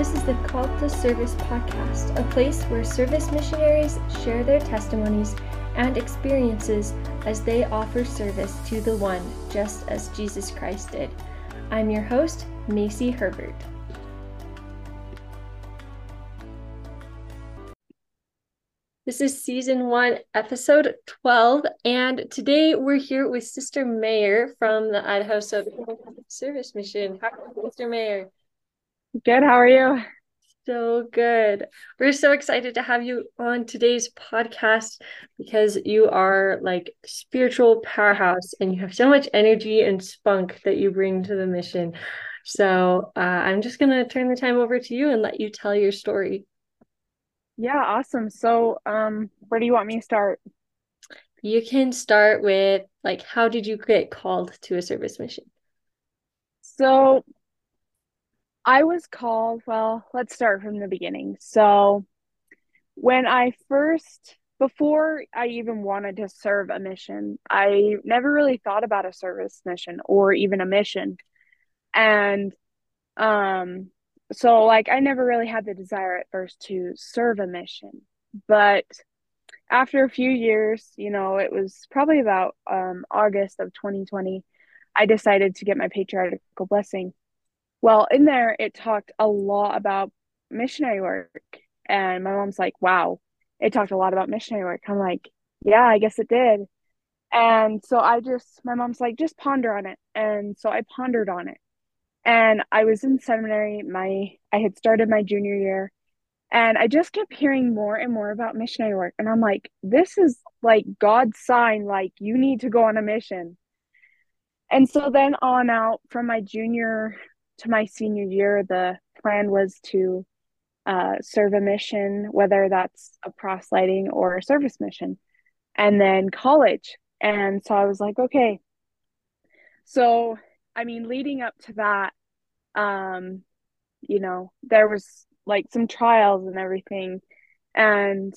This is the Called to Service podcast, a place where service missionaries share their testimonies and experiences as they offer service to the one, just as Jesus Christ did. I'm your host, Macy Herbert. This is season one, episode 12, and today we're here with Sister Mayer from the Idaho Southern Service Mission. Hi, Sister Mayer. Good. How are you? So good. We're so excited to have you on today's podcast because you are like spiritual powerhouse and you have so much energy and spunk that you bring to the mission. So uh, I'm just going to turn the time over to you and let you tell your story. Yeah, awesome. So, um, where do you want me to start? You can start with like, how did you get called to a service mission? So, I was called, well, let's start from the beginning. So, when I first, before I even wanted to serve a mission, I never really thought about a service mission or even a mission. And um so like I never really had the desire at first to serve a mission, but after a few years, you know, it was probably about um, August of 2020, I decided to get my patriarchal blessing. Well, in there, it talked a lot about missionary work, and my mom's like, "Wow, it talked a lot about missionary work." I'm like, "Yeah, I guess it did." And so I just, my mom's like, "Just ponder on it," and so I pondered on it and I was in seminary. My I had started my junior year, and I just kept hearing more and more about missionary work. And I'm like, this is like God's sign, like you need to go on a mission. And so then on out from my junior to my senior year, the plan was to uh, serve a mission, whether that's a proselyting or a service mission, and then college. And so I was like, okay. So I mean, leading up to that, um, you know, there was like some trials and everything. And,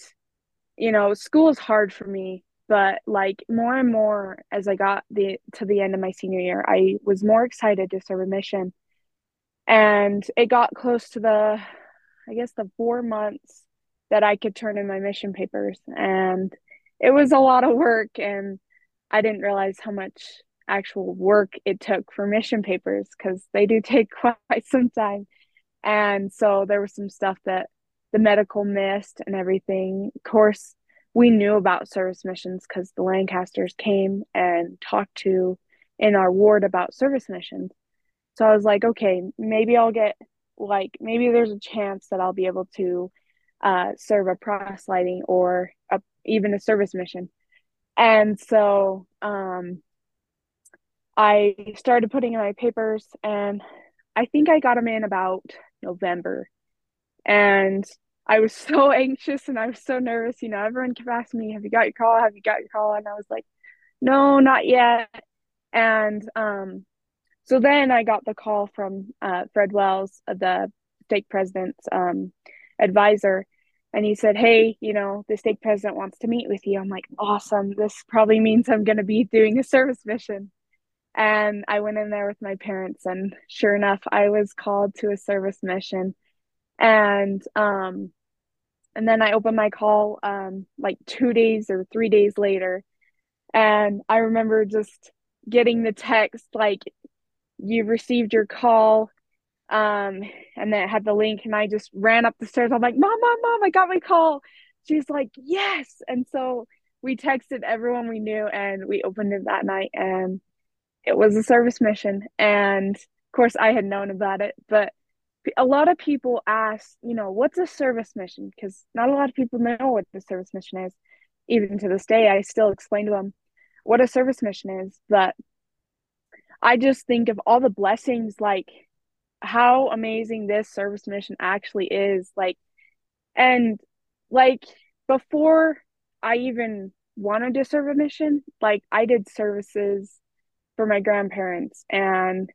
you know, school is hard for me, but like more and more as I got the to the end of my senior year, I was more excited to serve a mission. And it got close to the I guess the four months that I could turn in my mission papers. And it was a lot of work and I didn't realize how much actual work it took for mission papers because they do take quite some time. And so there was some stuff that the medical missed and everything. Of course, we knew about service missions because the Lancasters came and talked to in our ward about service missions. So I was like, okay, maybe I'll get like maybe there's a chance that I'll be able to uh, serve a proselyting or a, even a service mission. And so um, I started putting in my papers and I think I got them in about November. And I was so anxious and I was so nervous. You know, everyone kept asking me, Have you got your call? Have you got your call? And I was like, No, not yet. And um, so then I got the call from uh, Fred Wells, the stake president's um, advisor. And he said, Hey, you know, the stake president wants to meet with you. I'm like, Awesome. This probably means I'm going to be doing a service mission. And I went in there with my parents, and sure enough, I was called to a service mission. And um, and then I opened my call um, like two days or three days later, and I remember just getting the text like, "You've received your call," um, and then it had the link, and I just ran up the stairs. I'm like, "Mom, mom, mom! I got my call." She's like, "Yes!" And so we texted everyone we knew, and we opened it that night, and it was a service mission and of course i had known about it but a lot of people ask you know what's a service mission because not a lot of people know what the service mission is even to this day i still explain to them what a service mission is but i just think of all the blessings like how amazing this service mission actually is like and like before i even wanted to serve a mission like i did services for my grandparents and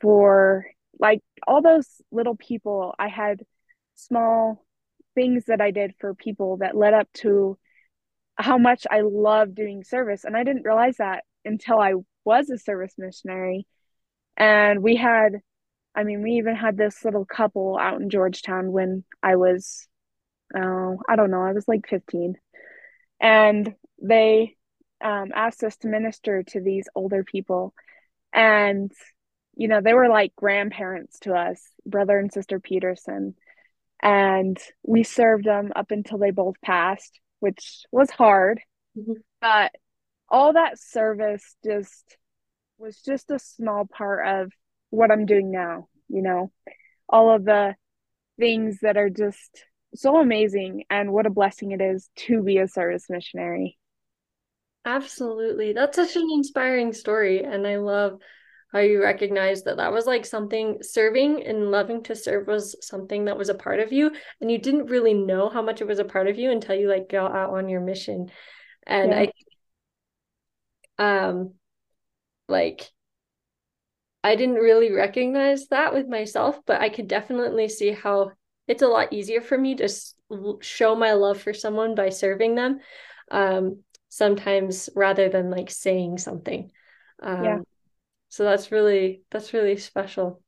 for like all those little people. I had small things that i did for people that led up to how much i love doing service and i didn't realize that until i was a service missionary and we had I mean, we even had this little couple out in Georgetown when I was, uh, I don't know, I was like 15. And they um, asked us to minister to these older people. And, you know, they were like grandparents to us, brother and sister Peterson. And we served them up until they both passed, which was hard. Mm-hmm. But all that service just was just a small part of what I'm doing now, you know, all of the things that are just so amazing and what a blessing it is to be a service missionary. Absolutely. That's such an inspiring story. And I love how you recognize that that was like something serving and loving to serve was something that was a part of you. And you didn't really know how much it was a part of you until you like got out on your mission. And yeah. I, um, like, I didn't really recognize that with myself, but I could definitely see how it's a lot easier for me to show my love for someone by serving them um, sometimes rather than like saying something. Um, yeah. so that's really that's really special.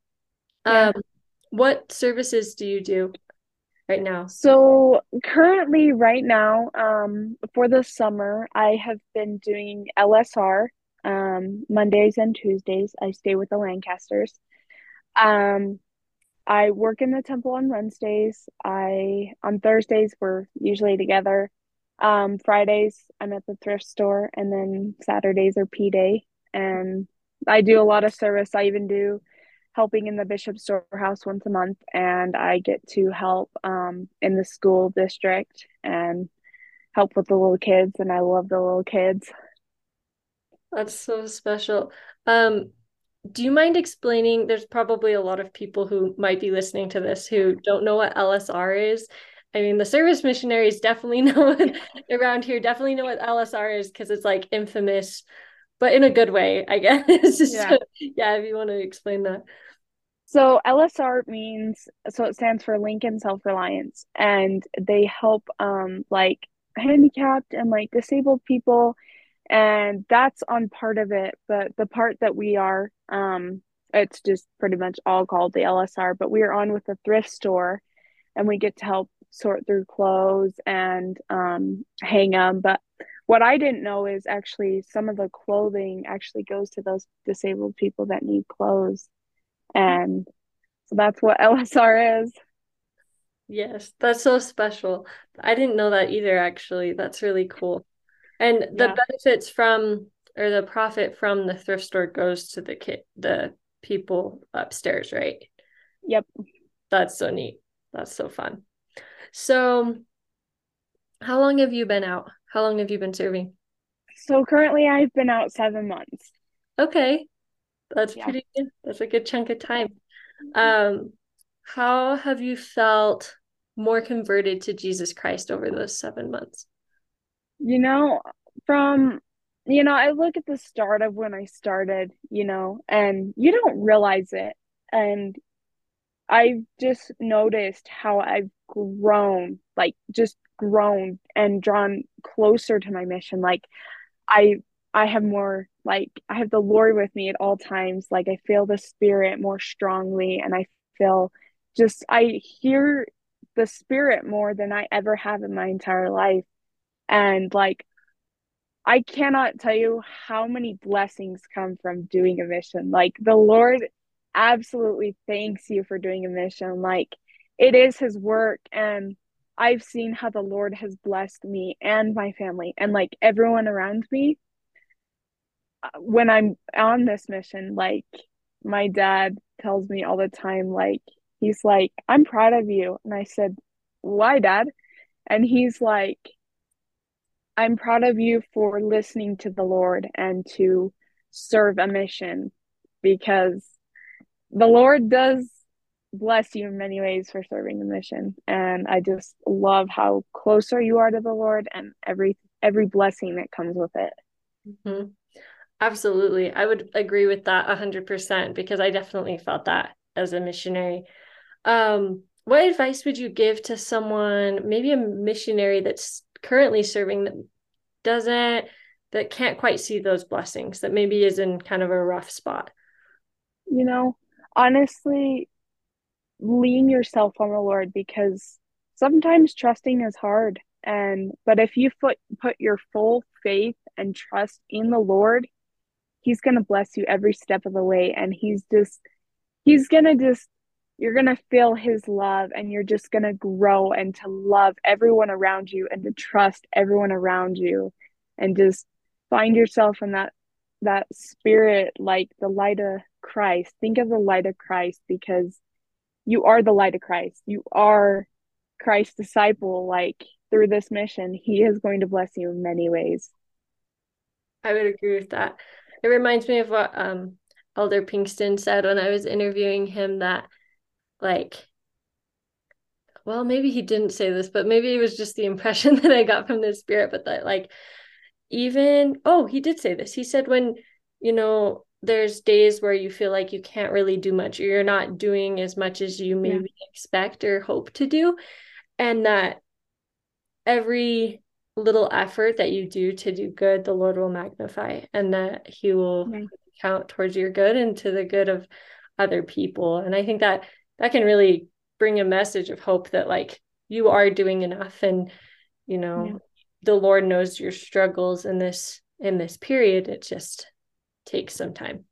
Yeah. um what services do you do right now so currently right now um for the summer i have been doing lsr um mondays and tuesdays i stay with the lancasters um I work in the temple on Wednesdays. I on Thursdays we're usually together. Um, Fridays I'm at the thrift store, and then Saturdays are P day. And I do a lot of service. I even do helping in the bishop storehouse once a month, and I get to help um, in the school district and help with the little kids. And I love the little kids. That's so special. Um, do you mind explaining? There's probably a lot of people who might be listening to this who don't know what LSR is. I mean, the service missionaries definitely know around here, definitely know what LSR is because it's like infamous, but in a good way, I guess. yeah. So, yeah, if you want to explain that. So LSR means so it stands for Lincoln Self Reliance, and they help um like handicapped and like disabled people and that's on part of it but the part that we are um it's just pretty much all called the lsr but we are on with the thrift store and we get to help sort through clothes and um hang them but what i didn't know is actually some of the clothing actually goes to those disabled people that need clothes and so that's what lsr is yes that's so special i didn't know that either actually that's really cool and the yeah. benefits from or the profit from the thrift store goes to the kid the people upstairs, right? Yep. That's so neat. That's so fun. So how long have you been out? How long have you been serving? So currently I've been out seven months. Okay. That's yeah. pretty good. That's a good chunk of time. Um, how have you felt more converted to Jesus Christ over those seven months? You know, from you know, I look at the start of when I started, you know, and you don't realize it. And I've just noticed how I've grown, like just grown and drawn closer to my mission. Like I I have more like I have the Lord with me at all times. Like I feel the spirit more strongly and I feel just I hear the spirit more than I ever have in my entire life and like, I cannot tell you how many blessings come from doing a mission. Like, the Lord absolutely thanks you for doing a mission. Like, it is His work. And I've seen how the Lord has blessed me and my family and like everyone around me. Uh, when I'm on this mission, like, my dad tells me all the time, like, he's like, I'm proud of you. And I said, Why, dad? And he's like, I'm proud of you for listening to the Lord and to serve a mission because the Lord does bless you in many ways for serving the mission and I just love how closer you are to the Lord and every every blessing that comes with it. Mm-hmm. Absolutely. I would agree with that 100% because I definitely felt that as a missionary. Um, what advice would you give to someone, maybe a missionary that's currently serving that doesn't that can't quite see those blessings that maybe is in kind of a rough spot you know honestly lean yourself on the Lord because sometimes trusting is hard and but if you put put your full faith and trust in the Lord, he's going to bless you every step of the way and he's just he's going to just you're going to feel his love and you're just going to grow and to love everyone around you and to trust everyone around you and just find yourself in that that spirit like the light of Christ. Think of the light of Christ because you are the light of Christ. You are Christ's disciple like through this mission. He is going to bless you in many ways. I would agree with that. It reminds me of what um Elder Pinkston said when I was interviewing him that like well maybe he didn't say this but maybe it was just the impression that i got from the spirit but that like even oh he did say this he said when you know there's days where you feel like you can't really do much or you're not doing as much as you maybe yeah. expect or hope to do and that every little effort that you do to do good the lord will magnify and that he will yeah. count towards your good and to the good of other people and i think that that can really bring a message of hope that like you are doing enough and you know yeah. the lord knows your struggles in this in this period it just takes some time.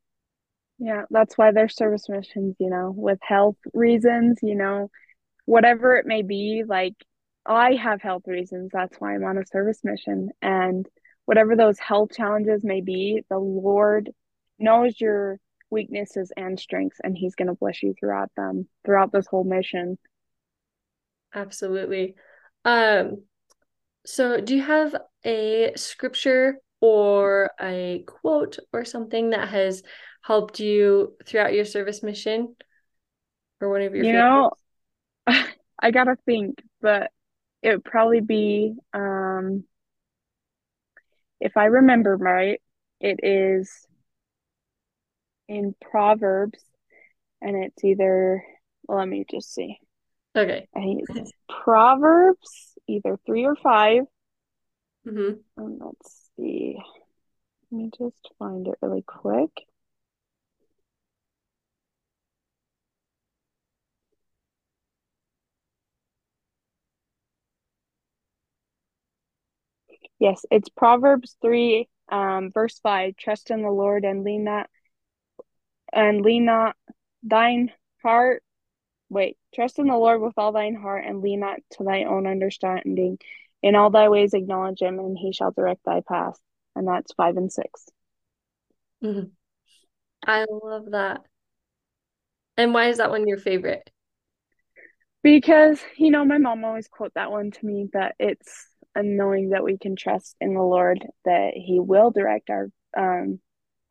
Yeah that's why there's service missions you know with health reasons you know whatever it may be like i have health reasons that's why i'm on a service mission. And whatever those health challenges may be the lord knows your weaknesses and strengths and he's going to bless you throughout them throughout this whole mission. Absolutely. Um so do you have a scripture or a quote or something that has helped you throughout your service mission or one of your you favorites? know i gotta think but it would probably be um if i remember right it is in Proverbs, and it's either, well, let me just see. Okay. I think it's Proverbs, either three or 5 Mm-hmm. And let's see. Let me just find it really quick. Yes, it's Proverbs 3, um, verse 5. Trust in the Lord and lean not and lean not thine heart. Wait, trust in the Lord with all thine heart and lean not to thy own understanding. In all thy ways acknowledge him, and he shall direct thy path. And that's five and 6 mm-hmm. I love that. And why is that one your favorite? Because, you know, my mom always quote that one to me that it's a knowing that we can trust in the Lord, that he will direct our um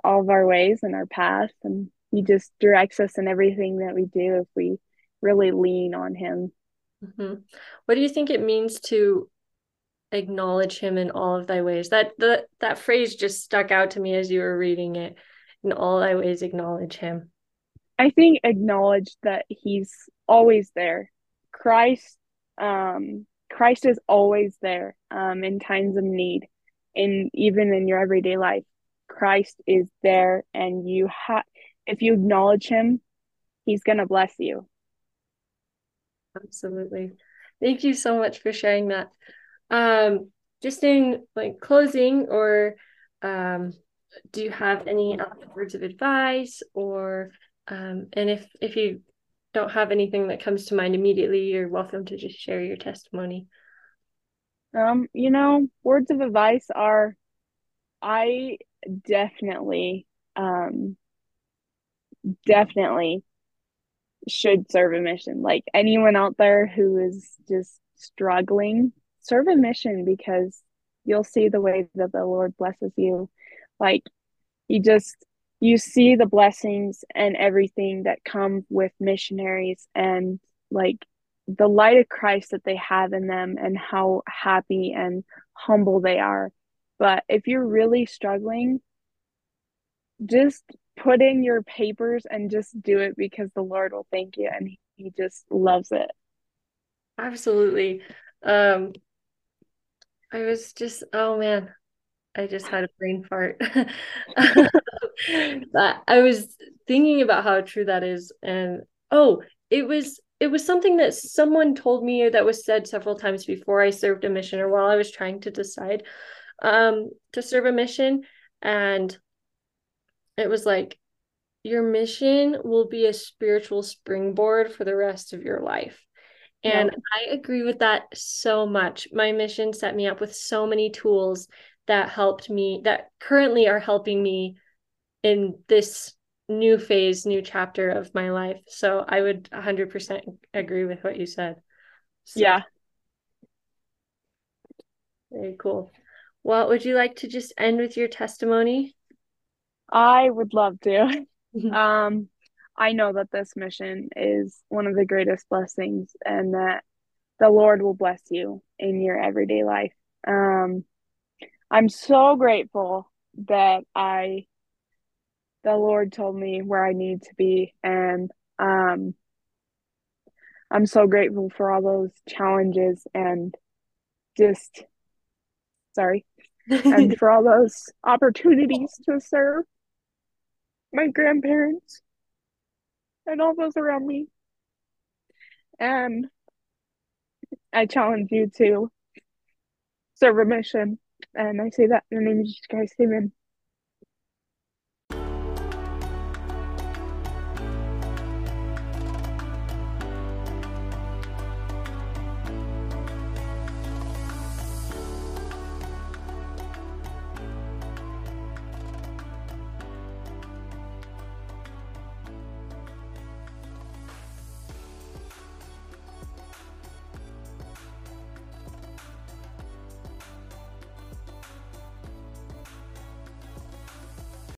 all of our ways and our path and he just directs us in everything that we do if we really lean on him mm-hmm. what do you think it means to acknowledge him in all of thy ways that the, that phrase just stuck out to me as you were reading it in all thy ways acknowledge him i think acknowledge that he's always there christ um christ is always there um in times of need and even in your everyday life Christ is there and you have if you acknowledge him, he's going to bless you. Absolutely. Thank you so much for sharing that. Um just in like closing or um do you have any words of advice or um and if if you don't have anything that comes to mind immediately, you're welcome to just share your testimony. Um, you know, words of advice are I definitely um definitely should serve a mission like anyone out there who is just struggling serve a mission because you'll see the way that the lord blesses you like you just you see the blessings and everything that come with missionaries and like the light of christ that they have in them and how happy and humble they are but if you're really struggling, just put in your papers and just do it because the Lord will thank you and he just loves it. Absolutely. Um I was just oh man, I just had a brain fart. but I was thinking about how true that is. And oh, it was it was something that someone told me that was said several times before I served a mission or while I was trying to decide um to serve a mission. And it was like your mission will be a spiritual springboard for the rest of your life. And I agree with that so much. My mission set me up with so many tools that helped me, that currently are helping me in this new phase, new chapter of my life. So I would 100% agree with what you said. So, yeah. Very cool. Well, would you like to just end with your testimony? I would love to. um, I know that this mission is one of the greatest blessings and that the Lord will bless you in your everyday life. Um, I'm so grateful that I, the Lord told me where I need to be. And um, I'm so grateful for all those challenges and just, sorry, and for all those opportunities to serve my grandparents and all those around me. And I challenge you to serve a mission. And I say that in the name of Jesus Christ. Amen.